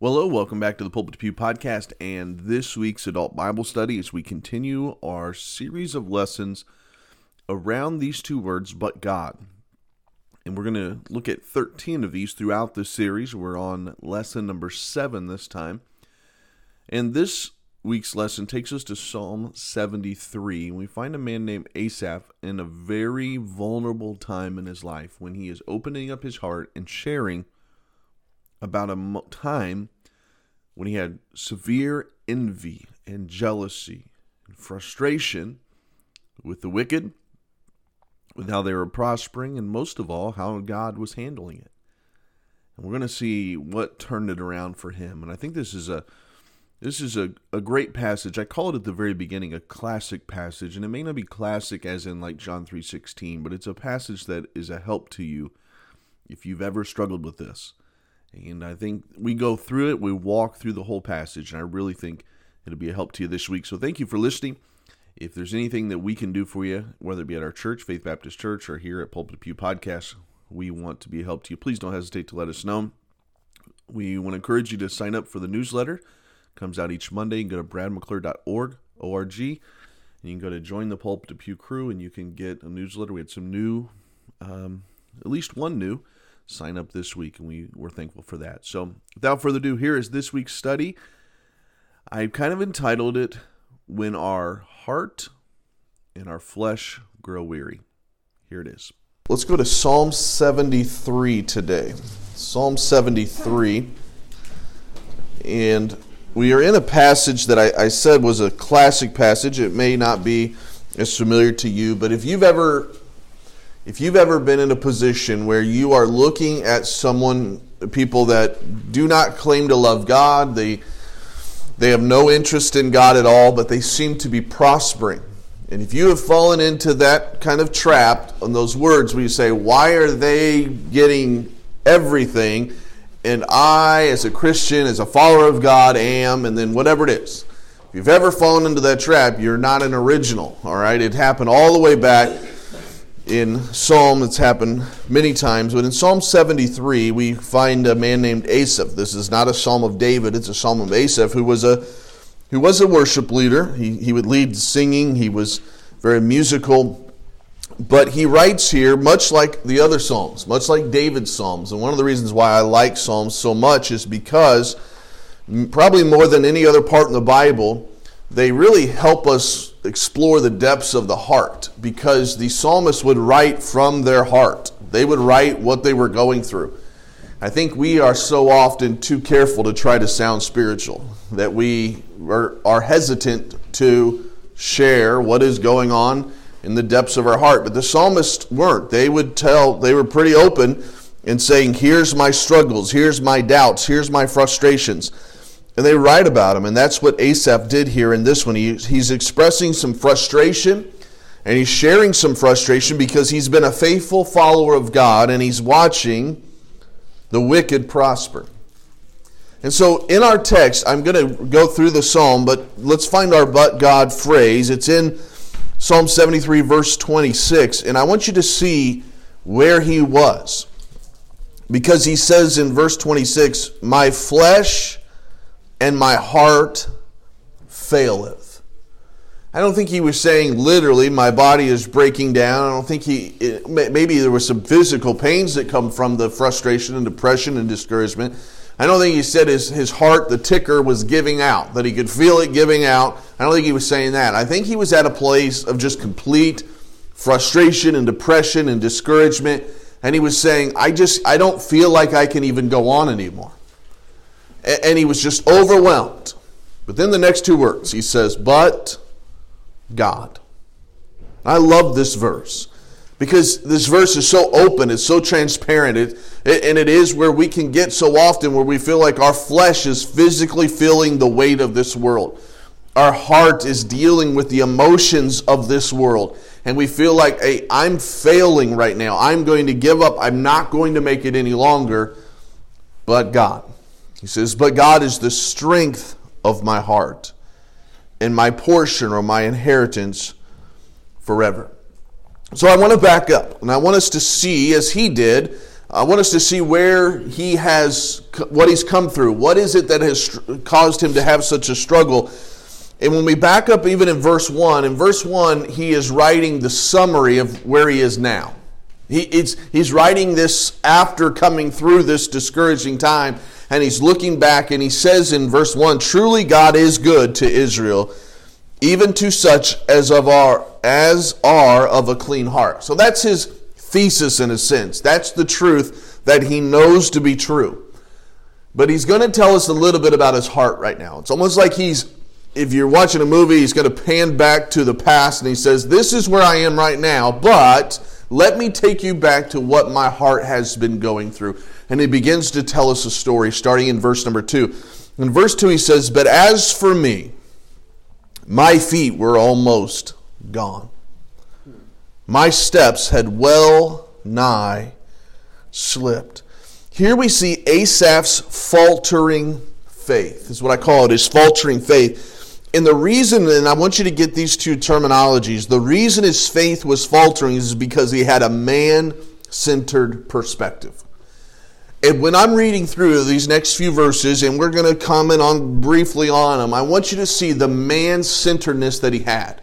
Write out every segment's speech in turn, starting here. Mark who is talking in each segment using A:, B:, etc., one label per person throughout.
A: Well, hello, welcome back to the Pulpit to Pew podcast and this week's adult Bible study as we continue our series of lessons around these two words, but God. And we're going to look at 13 of these throughout this series. We're on lesson number seven this time. And this week's lesson takes us to Psalm 73. We find a man named Asaph in a very vulnerable time in his life when he is opening up his heart and sharing about a time when he had severe envy and jealousy and frustration with the wicked, with how they were prospering, and most of all, how God was handling it. And we're going to see what turned it around for him. And I think this is a this is a, a great passage. I call it at the very beginning a classic passage, and it may not be classic as in like John 3:16, but it's a passage that is a help to you if you've ever struggled with this. And I think we go through it, we walk through the whole passage, and I really think it'll be a help to you this week. So thank you for listening. If there's anything that we can do for you, whether it be at our church, Faith Baptist Church, or here at Pulpit Pew Podcast, we want to be a help to you. Please don't hesitate to let us know. We want to encourage you to sign up for the newsletter. It comes out each Monday. You can go to bradmcclure.org, O-R-G, and you can go to join the Pulpit Pew crew, and you can get a newsletter. We had some new, um, at least one new sign up this week, and we, we're thankful for that. So, without further ado, here is this week's study. I've kind of entitled it When Our Heart and Our Flesh Grow Weary. Here it is. Let's go to Psalm 73 today. Psalm 73. And we are in a passage that I, I said was a classic passage. It may not be as familiar to you, but if you've ever if you've ever been in a position where you are looking at someone, people that do not claim to love God, they, they have no interest in God at all, but they seem to be prospering. And if you have fallen into that kind of trap on those words where you say, Why are they getting everything? And I, as a Christian, as a follower of God, am, and then whatever it is. If you've ever fallen into that trap, you're not an original, all right? It happened all the way back in Psalm, it's happened many times, but in Psalm 73, we find a man named Asaph. This is not a Psalm of David, it's a Psalm of Asaph, who was a, who was a worship leader. He, he would lead singing, he was very musical. But he writes here, much like the other Psalms, much like David's Psalms. And one of the reasons why I like Psalms so much is because, probably more than any other part in the Bible, they really help us explore the depths of the heart because the psalmists would write from their heart. They would write what they were going through. I think we are so often too careful to try to sound spiritual that we are, are hesitant to share what is going on in the depths of our heart. But the psalmists weren't. They would tell, they were pretty open in saying, Here's my struggles, here's my doubts, here's my frustrations. And they write about him. And that's what Asaph did here in this one. He, he's expressing some frustration and he's sharing some frustration because he's been a faithful follower of God and he's watching the wicked prosper. And so in our text, I'm going to go through the psalm, but let's find our but God phrase. It's in Psalm 73, verse 26. And I want you to see where he was. Because he says in verse 26, My flesh and my heart faileth. I don't think he was saying literally, my body is breaking down. I don't think he, it, maybe there were some physical pains that come from the frustration and depression and discouragement. I don't think he said his, his heart, the ticker, was giving out, that he could feel it giving out. I don't think he was saying that. I think he was at a place of just complete frustration and depression and discouragement. And he was saying, I just, I don't feel like I can even go on anymore and he was just overwhelmed. But then the next two words, he says, But God. I love this verse because this verse is so open, it's so transparent, it, and it is where we can get so often where we feel like our flesh is physically feeling the weight of this world. Our heart is dealing with the emotions of this world. And we feel like, hey, I'm failing right now. I'm going to give up. I'm not going to make it any longer. But God. He says, But God is the strength of my heart and my portion or my inheritance forever. So I want to back up and I want us to see, as he did, I want us to see where he has, what he's come through. What is it that has caused him to have such a struggle? And when we back up even in verse 1, in verse 1, he is writing the summary of where he is now. He, he's writing this after coming through this discouraging time, and he's looking back and he says in verse 1 Truly God is good to Israel, even to such as of our as are of a clean heart. So that's his thesis in a sense. That's the truth that he knows to be true. But he's going to tell us a little bit about his heart right now. It's almost like he's if you're watching a movie, he's going to pan back to the past and he says, This is where I am right now, but let me take you back to what my heart has been going through. And he begins to tell us a story, starting in verse number two. In verse two, he says, But as for me, my feet were almost gone. My steps had well nigh slipped. Here we see Asaph's faltering faith, is what I call it, his faltering faith. And the reason, and I want you to get these two terminologies, the reason his faith was faltering is because he had a man centered perspective. And when I'm reading through these next few verses, and we're going to comment on briefly on them, I want you to see the man centeredness that he had.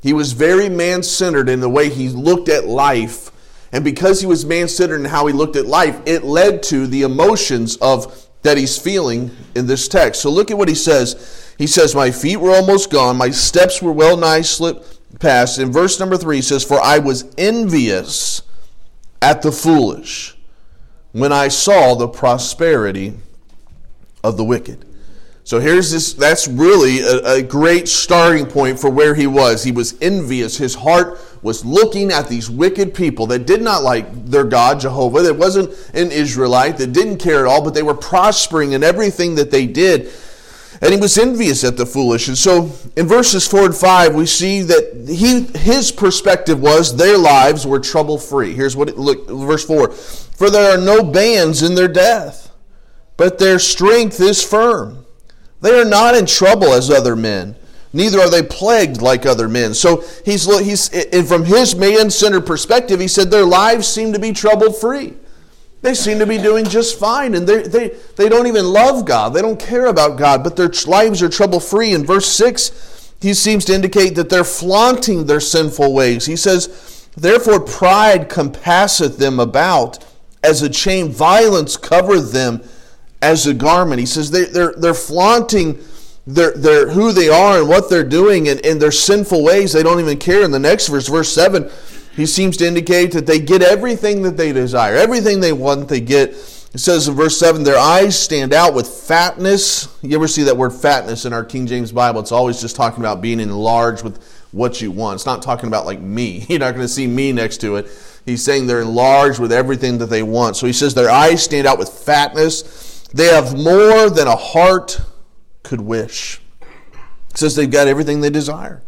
A: He was very man centered in the way he looked at life. And because he was man centered in how he looked at life, it led to the emotions of that he's feeling in this text. So look at what he says he says, My feet were almost gone, my steps were well nigh slipped past. In verse number three, he says, For I was envious at the foolish when I saw the prosperity of the wicked. So here's this, that's really a, a, great starting point for where he was. He was envious. His heart was looking at these wicked people that did not like their God, Jehovah, that wasn't an Israelite, that didn't care at all, but they were prospering in everything that they did and he was envious at the foolish. And so in verses 4 and 5, we see that he, his perspective was their lives were trouble free. Here's what it look verse 4 For there are no bands in their death, but their strength is firm. They are not in trouble as other men, neither are they plagued like other men. So he's, he's and from his man centered perspective, he said their lives seem to be trouble free. They seem to be doing just fine, and they, they, they don't even love God. They don't care about God, but their lives are trouble free. In verse 6, he seems to indicate that they're flaunting their sinful ways. He says, Therefore, pride compasseth them about as a chain, violence covereth them as a garment. He says they, they're, they're flaunting their, their, who they are and what they're doing and, and their sinful ways. They don't even care. In the next verse, verse 7, he seems to indicate that they get everything that they desire, everything they want, they get. It says in verse 7 their eyes stand out with fatness. You ever see that word fatness in our King James Bible? It's always just talking about being enlarged with what you want. It's not talking about like me. You're not going to see me next to it. He's saying they're enlarged with everything that they want. So he says their eyes stand out with fatness. They have more than a heart could wish. It says they've got everything they desire.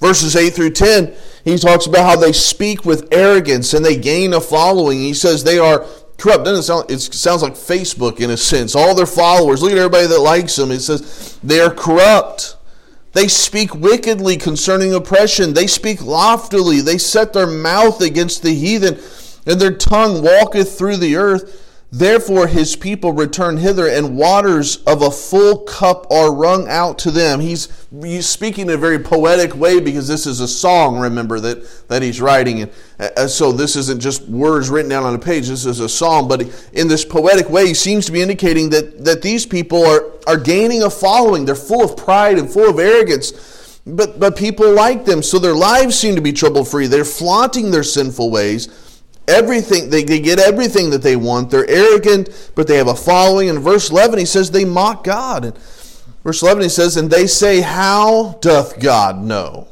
A: Verses 8 through 10, he talks about how they speak with arrogance and they gain a following. He says they are corrupt. Doesn't it, sound, it sounds like Facebook in a sense. All their followers, look at everybody that likes them. It says they are corrupt. They speak wickedly concerning oppression. They speak loftily. They set their mouth against the heathen, and their tongue walketh through the earth. Therefore his people return hither, and waters of a full cup are wrung out to them. He's, he's speaking in a very poetic way because this is a song, remember, that, that he's writing. And uh, so this isn't just words written down on a page, this is a song. But in this poetic way, he seems to be indicating that, that these people are, are gaining a following. They're full of pride and full of arrogance. But, but people like them, so their lives seem to be trouble free. They're flaunting their sinful ways everything they, they get everything that they want. They're arrogant but they have a following. In verse 11 he says they mock god. And verse 11 he says and they say how doth god know?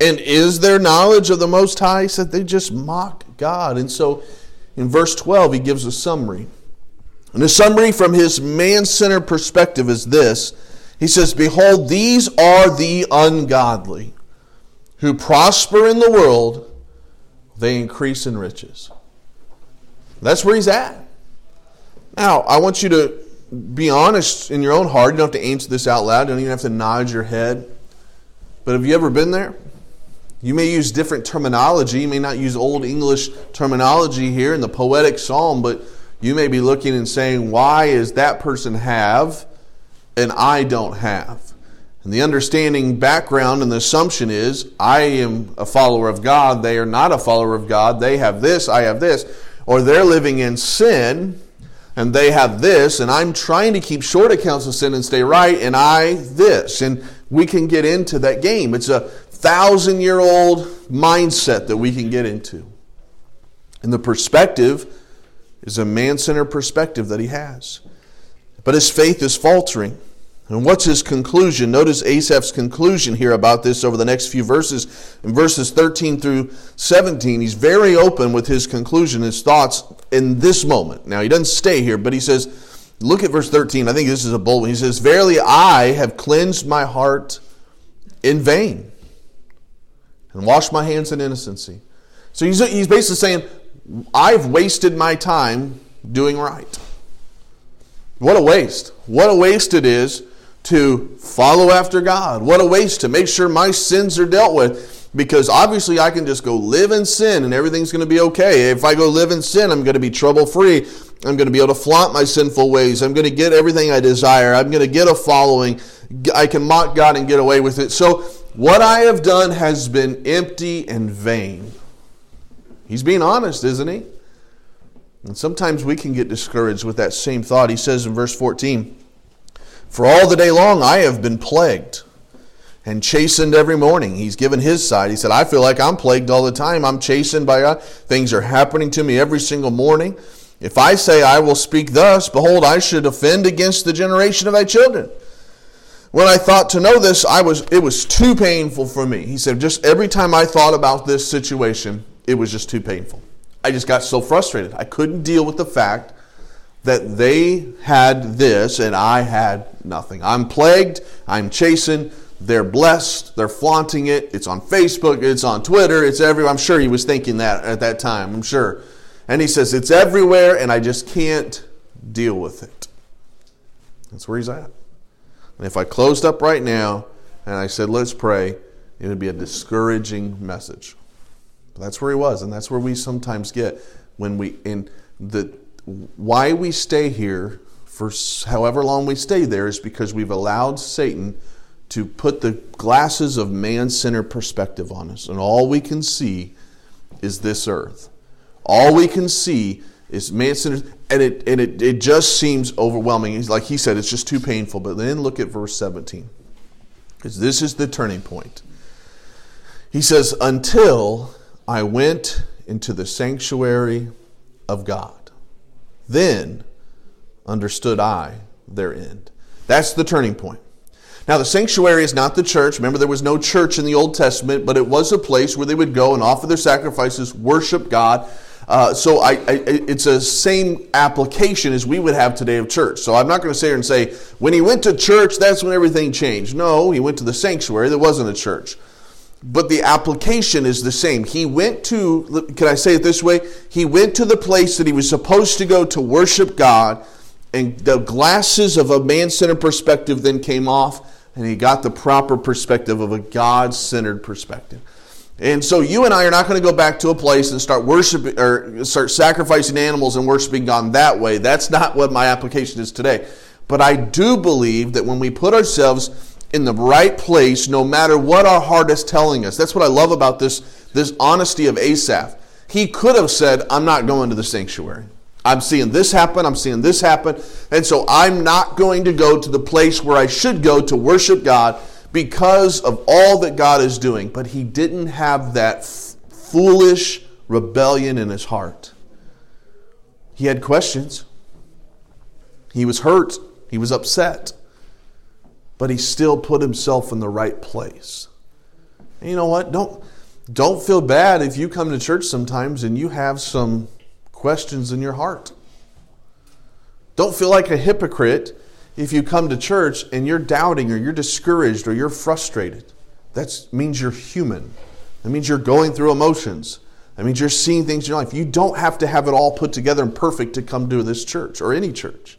A: And is there knowledge of the most high? He said they just mock god. And so in verse 12 he gives a summary. And the summary from his man-centered perspective is this. He says behold these are the ungodly who prosper in the world they increase in riches. That's where he's at. Now, I want you to be honest in your own heart. You don't have to answer this out loud. You don't even have to nod your head. But have you ever been there? You may use different terminology. You may not use Old English terminology here in the poetic psalm, but you may be looking and saying, Why is that person have and I don't have? And the understanding background and the assumption is I am a follower of God, they are not a follower of God, they have this, I have this. Or they're living in sin and they have this, and I'm trying to keep short accounts of sin and stay right, and I this. And we can get into that game. It's a thousand year old mindset that we can get into. And the perspective is a man centered perspective that he has. But his faith is faltering. And what's his conclusion? Notice Asaph's conclusion here about this over the next few verses. In verses 13 through 17, he's very open with his conclusion, his thoughts in this moment. Now, he doesn't stay here, but he says, look at verse 13. I think this is a bold one. He says, Verily I have cleansed my heart in vain and washed my hands in innocency. So he's, he's basically saying, I've wasted my time doing right. What a waste. What a waste it is to follow after God. What a waste to make sure my sins are dealt with. Because obviously, I can just go live in sin and everything's going to be okay. If I go live in sin, I'm going to be trouble free. I'm going to be able to flaunt my sinful ways. I'm going to get everything I desire. I'm going to get a following. I can mock God and get away with it. So, what I have done has been empty and vain. He's being honest, isn't he? And sometimes we can get discouraged with that same thought. He says in verse 14, For all the day long I have been plagued and chastened every morning. He's given his side. He said, I feel like I'm plagued all the time. I'm chastened by God. Things are happening to me every single morning. If I say I will speak thus, behold, I should offend against the generation of thy children. When I thought to know this, I was it was too painful for me. He said, just every time I thought about this situation, it was just too painful. I just got so frustrated. I couldn't deal with the fact that they had this and I had nothing. I'm plagued, I'm chastened, they're blessed, they're flaunting it. It's on Facebook, it's on Twitter, it's everywhere. I'm sure he was thinking that at that time, I'm sure. And he says, It's everywhere and I just can't deal with it. That's where he's at. And if I closed up right now and I said, Let's pray, it would be a discouraging message. But that's where he was, and that's where we sometimes get when we in the why we stay here for however long we stay there is because we've allowed Satan to put the glasses of man-centered perspective on us, and all we can see is this earth. All we can see is man-centered, and it and it, it just seems overwhelming. Like he said, it's just too painful. But then look at verse 17. Because this is the turning point. He says, Until I went into the sanctuary of God. Then understood I their end. That's the turning point. Now, the sanctuary is not the church. Remember, there was no church in the Old Testament, but it was a place where they would go and offer their sacrifices, worship God. Uh, so I, I, it's a same application as we would have today of church. So I'm not going to sit here and say, when he went to church, that's when everything changed. No, he went to the sanctuary. There wasn't a church but the application is the same. He went to, can I say it this way? He went to the place that he was supposed to go to worship God, and the glasses of a man centered perspective then came off, and he got the proper perspective of a God centered perspective. And so you and I are not going to go back to a place and start worshiping or start sacrificing animals and worshiping God that way. That's not what my application is today. But I do believe that when we put ourselves in the right place no matter what our heart is telling us. That's what I love about this, this honesty of Asaph. He could have said, I'm not going to the sanctuary. I'm seeing this happen, I'm seeing this happen, and so I'm not going to go to the place where I should go to worship God because of all that God is doing. But he didn't have that f- foolish rebellion in his heart. He had questions. He was hurt. He was upset but he still put himself in the right place. And you know what? Don't don't feel bad if you come to church sometimes and you have some questions in your heart. Don't feel like a hypocrite if you come to church and you're doubting or you're discouraged or you're frustrated. That means you're human. That means you're going through emotions. That means you're seeing things in your life. You don't have to have it all put together and perfect to come to this church or any church.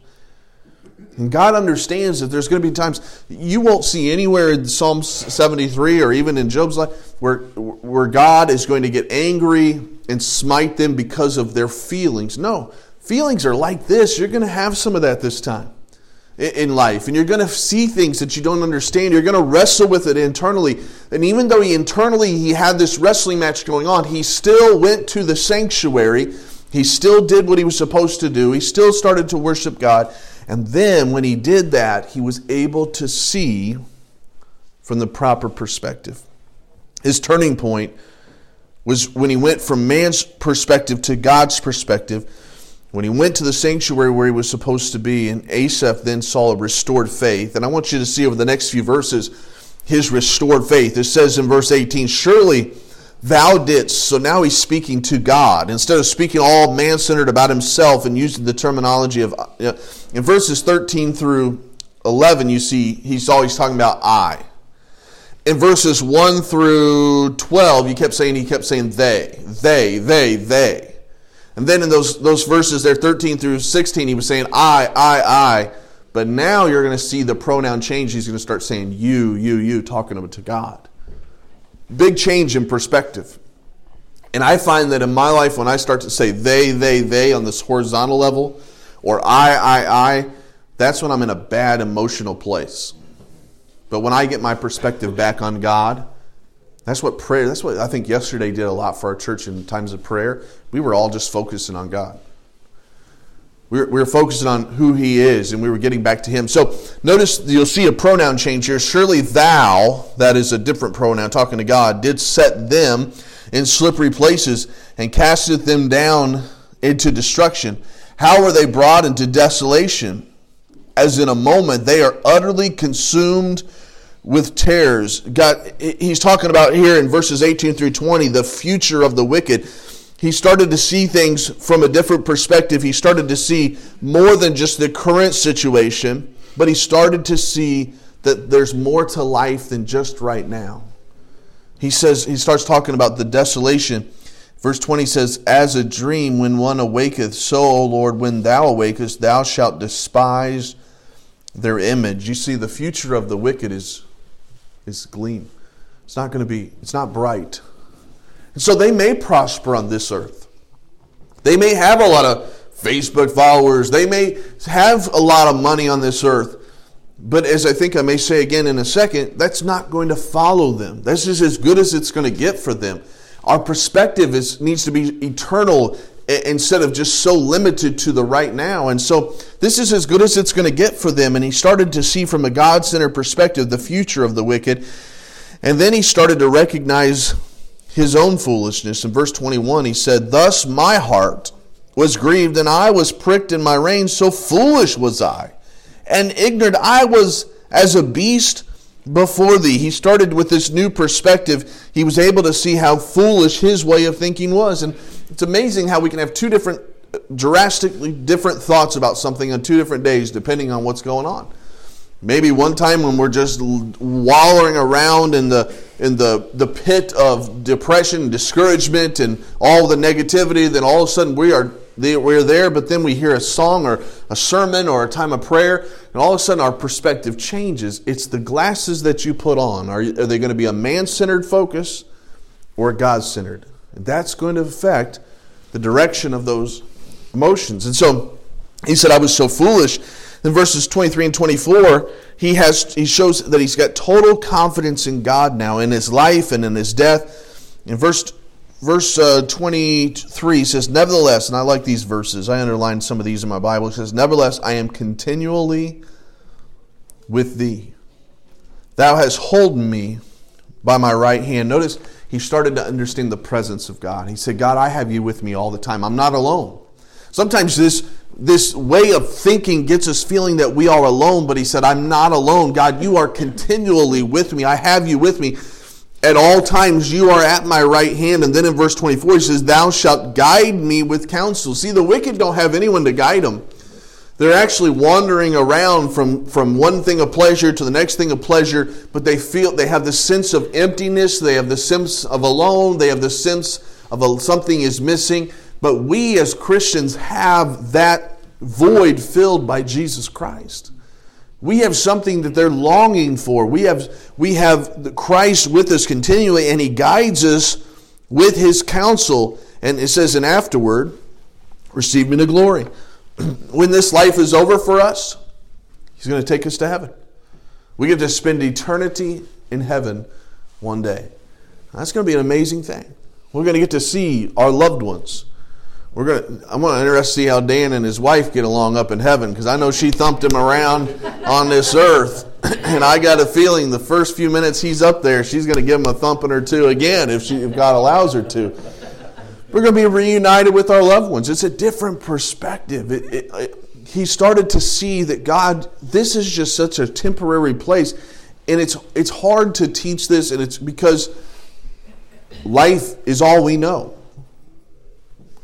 A: And God understands that there's going to be times you won't see anywhere in Psalm 73 or even in Job's life where, where God is going to get angry and smite them because of their feelings. No, feelings are like this. You're going to have some of that this time in life, and you're going to see things that you don't understand. You're going to wrestle with it internally. And even though he internally he had this wrestling match going on, he still went to the sanctuary. He still did what he was supposed to do. He still started to worship God. And then when he did that, he was able to see from the proper perspective. His turning point was when he went from man's perspective to God's perspective. When he went to the sanctuary where he was supposed to be, and Asaph then saw a restored faith. And I want you to see over the next few verses his restored faith. It says in verse 18, Surely thou didst. So now he's speaking to God. Instead of speaking all man centered about himself and using the terminology of, uh, you know, in verses 13 through 11, you see he's always talking about I. In verses 1 through 12, you kept saying, he kept saying they, they, they, they. And then in those, those verses there, 13 through 16, he was saying I, I, I. But now you're going to see the pronoun change. He's going to start saying you, you, you, talking to God. Big change in perspective. And I find that in my life, when I start to say they, they, they on this horizontal level, or I, I, I, that's when I'm in a bad emotional place. But when I get my perspective back on God, that's what prayer, that's what I think yesterday did a lot for our church in times of prayer. We were all just focusing on God. We were, we were focusing on who He is and we were getting back to Him. So notice you'll see a pronoun change here. Surely thou, that is a different pronoun, talking to God, did set them in slippery places and casteth them down into destruction. How were they brought into desolation? As in a moment they are utterly consumed with terrors. God, he's talking about here in verses 18 through 20 the future of the wicked he started to see things from a different perspective. He started to see more than just the current situation, but he started to see that there's more to life than just right now. He says, he starts talking about the desolation. Verse 20 says, As a dream when one awaketh, so, O Lord, when thou awakest, thou shalt despise their image. You see, the future of the wicked is, is gleam. It's not going to be, it's not bright. And so they may prosper on this earth. They may have a lot of Facebook followers. They may have a lot of money on this earth. But as I think I may say again in a second, that's not going to follow them. This is as good as it's going to get for them. Our perspective is, needs to be eternal instead of just so limited to the right now. And so this is as good as it's going to get for them. And he started to see from a God centered perspective the future of the wicked. And then he started to recognize his own foolishness. In verse 21, he said, Thus my heart was grieved, and I was pricked in my reins, so foolish was I, and ignorant I was as a beast before thee. He started with this new perspective. He was able to see how foolish his way of thinking was. And it's amazing how we can have two different, drastically different thoughts about something on two different days, depending on what's going on. Maybe one time when we're just wallowing around in the in the, the pit of depression, discouragement, and all the negativity, then all of a sudden we are we're there, but then we hear a song or a sermon or a time of prayer, and all of a sudden our perspective changes. It's the glasses that you put on. Are, are they going to be a man centered focus or a God centered? That's going to affect the direction of those emotions. And so he said, I was so foolish in verses 23 and 24, he has he shows that he's got total confidence in God now in his life and in his death. In verse verse uh, 23 says, "Nevertheless," and I like these verses. I underlined some of these in my Bible. It says, "Nevertheless, I am continually with thee. Thou hast holden me by my right hand." Notice he started to understand the presence of God. He said, "God, I have you with me all the time. I'm not alone." Sometimes this this way of thinking gets us feeling that we are alone, but he said, I'm not alone. God, you are continually with me. I have you with me. At all times you are at my right hand. And then in verse 24, he says, Thou shalt guide me with counsel. See, the wicked don't have anyone to guide them. They're actually wandering around from, from one thing of pleasure to the next thing of pleasure, but they feel they have the sense of emptiness, they have the sense of alone, they have the sense of a, something is missing. But we as Christians have that void filled by Jesus Christ. We have something that they're longing for. We have, we have Christ with us continually, and He guides us with His counsel. And it says, and afterward, receive me to glory. when this life is over for us, He's going to take us to heaven. We get to spend eternity in heaven one day. That's going to be an amazing thing. We're going to get to see our loved ones. We're to, I'm going to interested to see how Dan and his wife get along up in heaven because I know she thumped him around on this earth. And I got a feeling the first few minutes he's up there, she's going to give him a thumping or two again if, she, if God allows her to. We're going to be reunited with our loved ones. It's a different perspective. It, it, it, he started to see that God, this is just such a temporary place. And it's, it's hard to teach this, and it's because life is all we know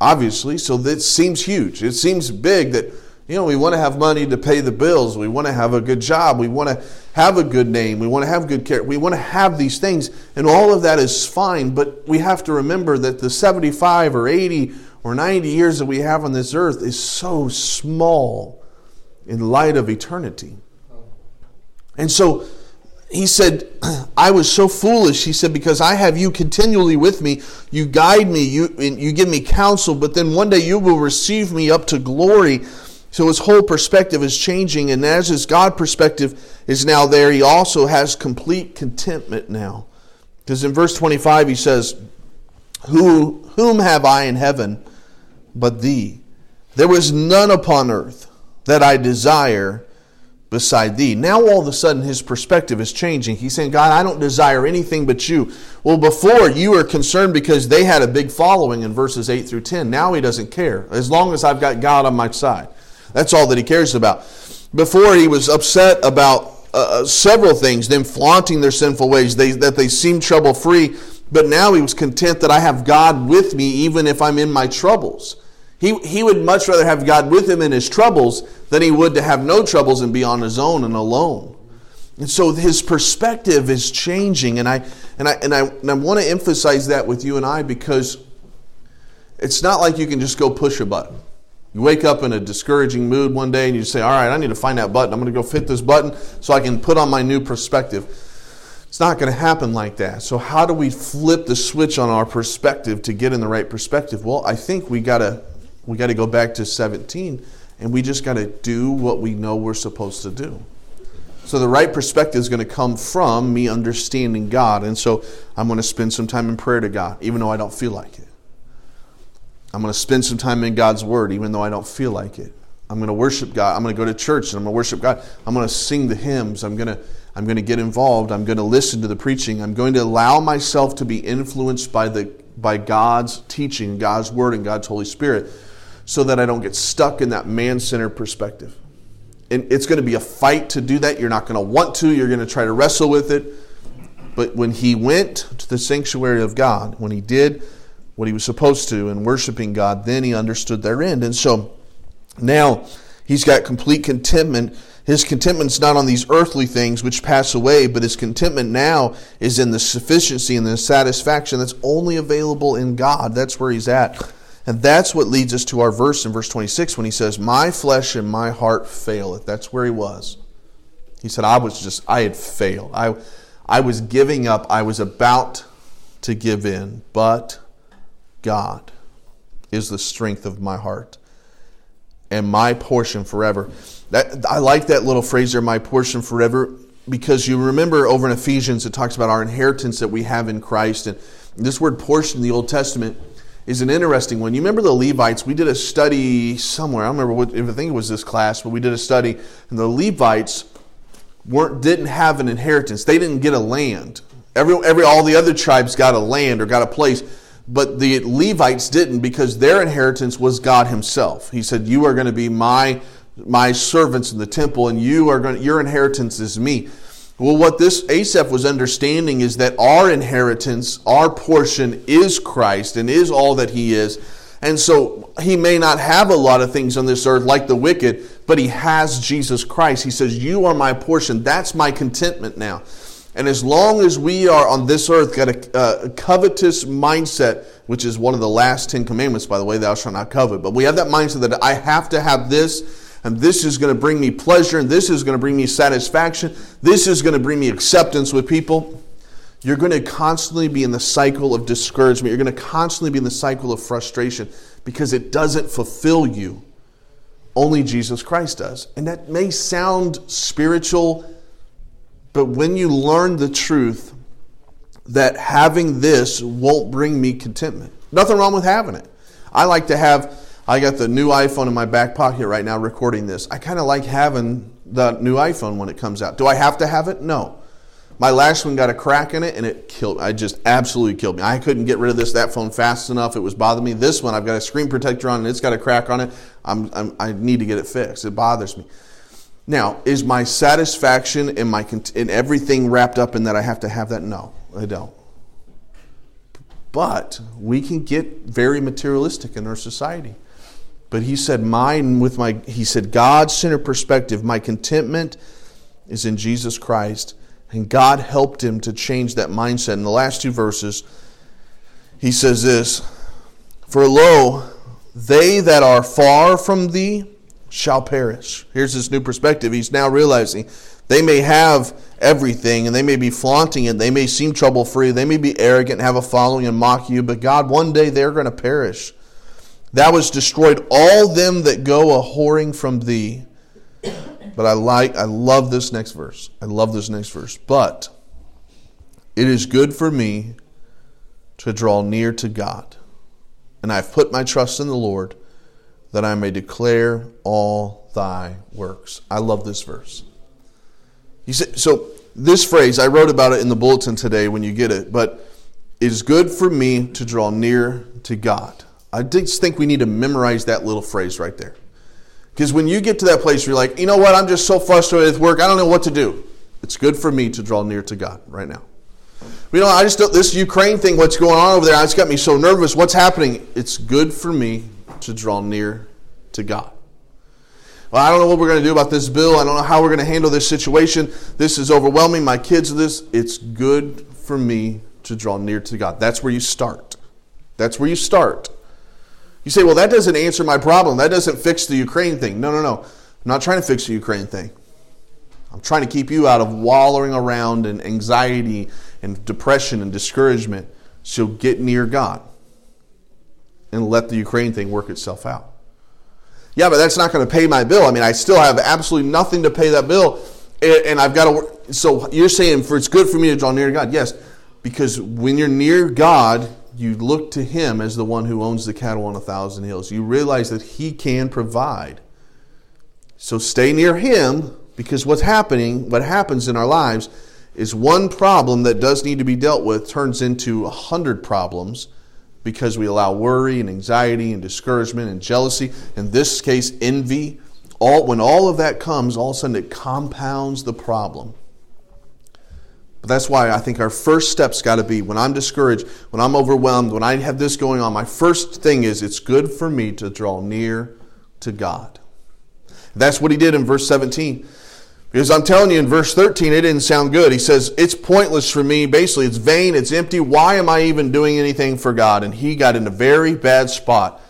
A: obviously. So that seems huge. It seems big that, you know, we want to have money to pay the bills. We want to have a good job. We want to have a good name. We want to have good care. We want to have these things. And all of that is fine. But we have to remember that the 75 or 80 or 90 years that we have on this earth is so small in light of eternity. And so, he said, I was so foolish. He said, because I have you continually with me. You guide me, you, you give me counsel, but then one day you will receive me up to glory. So his whole perspective is changing. And as his God perspective is now there, he also has complete contentment now. Because in verse 25 he says, Who, Whom have I in heaven but thee? There was none upon earth that I desire beside thee. Now all of a sudden his perspective is changing. He's saying, God, I don't desire anything but you. Well, before you were concerned because they had a big following in verses 8 through 10. Now he doesn't care. As long as I've got God on my side. That's all that he cares about. Before he was upset about uh, uh several things, them flaunting their sinful ways, they, that they seem trouble free. But now he was content that I have God with me even if I'm in my troubles. He, he would much rather have God with him in his troubles than he would to have no troubles and be on his own and alone. And so his perspective is changing. And I, and I, and I, and I want to emphasize that with you and I because it's not like you can just go push a button. You wake up in a discouraging mood one day and you say, All right, I need to find that button. I'm going to go fit this button so I can put on my new perspective. It's not going to happen like that. So, how do we flip the switch on our perspective to get in the right perspective? Well, I think we got to we got to go back to 17 and we just got to do what we know we're supposed to do. So the right perspective is going to come from me understanding God. And so I'm going to spend some time in prayer to God, even though I don't feel like it. I'm going to spend some time in God's Word, even though I don't feel like it. I'm going to worship God. I'm going to go to church and I'm going to worship God. I'm going to sing the hymns. I'm going to I'm going to get involved. I'm going to listen to the preaching. I'm going to allow myself to be influenced by the by God's teaching, God's word, and God's Holy Spirit so that I don't get stuck in that man centered perspective. And it's going to be a fight to do that. You're not going to want to, you're going to try to wrestle with it. But when he went to the sanctuary of God, when he did what he was supposed to in worshiping God, then he understood their end. And so now he's got complete contentment. His contentment's not on these earthly things which pass away, but his contentment now is in the sufficiency and the satisfaction that's only available in God. That's where he's at. And that's what leads us to our verse in verse 26 when he says, My flesh and my heart faileth. That's where he was. He said, I was just, I had failed. I, I was giving up. I was about to give in. But God is the strength of my heart and my portion forever. That, I like that little phrase there, my portion forever, because you remember over in Ephesians, it talks about our inheritance that we have in Christ. And this word portion in the Old Testament is an interesting one. You remember the Levites? We did a study somewhere. I don't remember what, I think it was this class, but we did a study, and the Levites weren't didn't have an inheritance. They didn't get a land. Every every all the other tribes got a land or got a place, but the Levites didn't because their inheritance was God Himself. He said, "You are going to be my my servants in the temple, and you are going. Your inheritance is me." Well, what this Asaph was understanding is that our inheritance, our portion is Christ and is all that he is. And so he may not have a lot of things on this earth like the wicked, but he has Jesus Christ. He says, You are my portion. That's my contentment now. And as long as we are on this earth, got a, uh, a, covetous mindset, which is one of the last Ten Commandments, by the way, thou shalt not covet. But we have that mindset that I have to have this, and this is going to bring me pleasure, and this is going to bring me satisfaction, this is going to bring me acceptance with people. You're going to constantly be in the cycle of discouragement. You're going to constantly be in the cycle of frustration because it doesn't fulfill you. Only Jesus Christ does. And that may sound spiritual but when you learn the truth that having this won't bring me contentment, nothing wrong with having it. I like to have, I got the new iPhone in my back pocket right now recording this. I kind of like having the new iPhone when it comes out. Do I have to have it? No. My last one got a crack in it and it killed I just absolutely killed me. I couldn't get rid of this that phone fast enough. It was bothering me. This one I've got a screen protector on and it's got a crack on it. I'm, I'm I need to get it fixed. It bothers me. Now, is my satisfaction in my in everything wrapped up in that I have to have that? No, I don't. But we can get very materialistic in our society. But he said, mine with my he said, God centered perspective, my contentment is in Jesus Christ. And God helped him to change that mindset. In the last two verses, he says this For lo, they that are far from thee shall perish. Here's his new perspective. He's now realizing they may have everything and they may be flaunting it. They may seem trouble free. They may be arrogant have a following and mock you, but God, one day they're going to perish. Thou was destroyed all them that go a whoring from thee. But I like, I love this next verse. I love this next verse. But it is good for me to draw near to God. And I've put my trust in the Lord that I may declare all thy works. I love this verse. He said, so this phrase, I wrote about it in the bulletin today when you get it, but it is good for me to draw near to God. I just think we need to memorize that little phrase right there. Because when you get to that place, you're like, you know what, I'm just so frustrated with work, I don't know what to do. It's good for me to draw near to God right now. You know, I just don't, this Ukraine thing, what's going on over there, it's got me so nervous. What's happening? It's good for me to draw near to God. Well, I don't know what we're going to do about this bill. I don't know how we're going to handle this situation. This is overwhelming. My kids are this. It's good for me to draw near to God. That's where you start. That's where you start. You say, well, that doesn't answer my problem. That doesn't fix the Ukraine thing. No, no, no. I'm not trying to fix the Ukraine thing. I'm trying to keep you out of wallowing around in anxiety and depression and discouragement. So get near God and let the Ukraine thing work itself out. Yeah, but that's not going to pay my bill. I mean, I still have absolutely nothing to pay that bill, and I've got to work. So you're saying for it's good for me to draw near to God? Yes, because when you're near God, you look to Him as the one who owns the cattle on a thousand hills. You realize that He can provide. So stay near Him because what's happening, what happens in our lives, is one problem that does need to be dealt with turns into a hundred problems because we allow worry and anxiety and discouragement and jealousy, in this case, envy. All, when all of that comes, all of a sudden it compounds the problem. But that's why I think our first step's got to be when I'm discouraged, when I'm overwhelmed, when I have this going on, my first thing is it's good for me to draw near to God. That's what he did in verse 17. Because I'm telling you, in verse 13, it didn't sound good. He says, It's pointless for me. Basically, it's vain, it's empty. Why am I even doing anything for God? And he got in a very bad spot.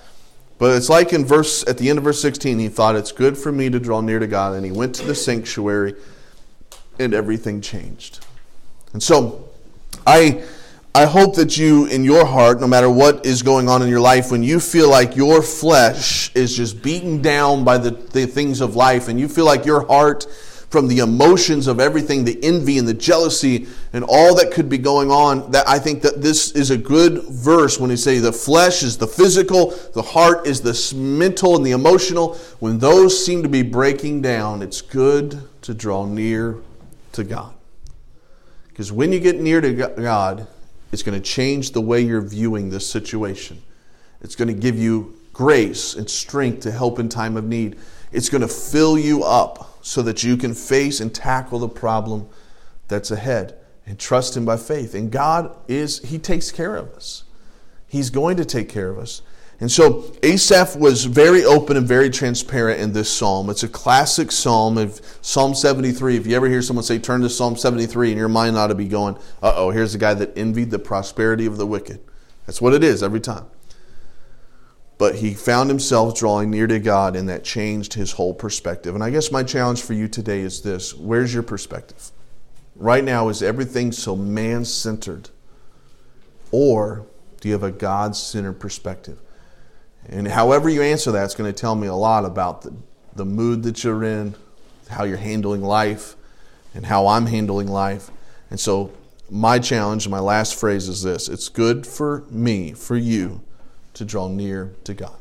A: But it's like in verse at the end of verse 16, he thought it's good for me to draw near to God, and he went to the sanctuary, and everything changed. And so I I hope that you in your heart, no matter what is going on in your life, when you feel like your flesh is just beaten down by the, the things of life, and you feel like your heart from the emotions of everything, the envy and the jealousy and all that could be going on, that I think that this is a good verse when he say the flesh is the physical, the heart is the mental and the emotional. When those seem to be breaking down, it's good to draw near to God. Because when you get near to God, it's going to change the way you're viewing this situation. It's going to give you grace and strength to help in time of need. It's going to fill you up so that you can face and tackle the problem that's ahead and trust Him by faith. And God is, He takes care of us. He's going to take care of us. And so Asaph was very open and very transparent in this psalm. It's a classic psalm of Psalm 73. If you ever hear someone say, turn to Psalm 73, and your mind ought to be going, uh oh, here's a guy that envied the prosperity of the wicked. That's what it is every time. But he found himself drawing near to God, and that changed his whole perspective. And I guess my challenge for you today is this where's your perspective? Right now, is everything so man centered? Or do you have a God centered perspective? And however you answer that, it's going to tell me a lot about the, the mood that you're in, how you're handling life, and how I'm handling life. And so, my challenge, my last phrase is this it's good for me, for you, to draw near to God.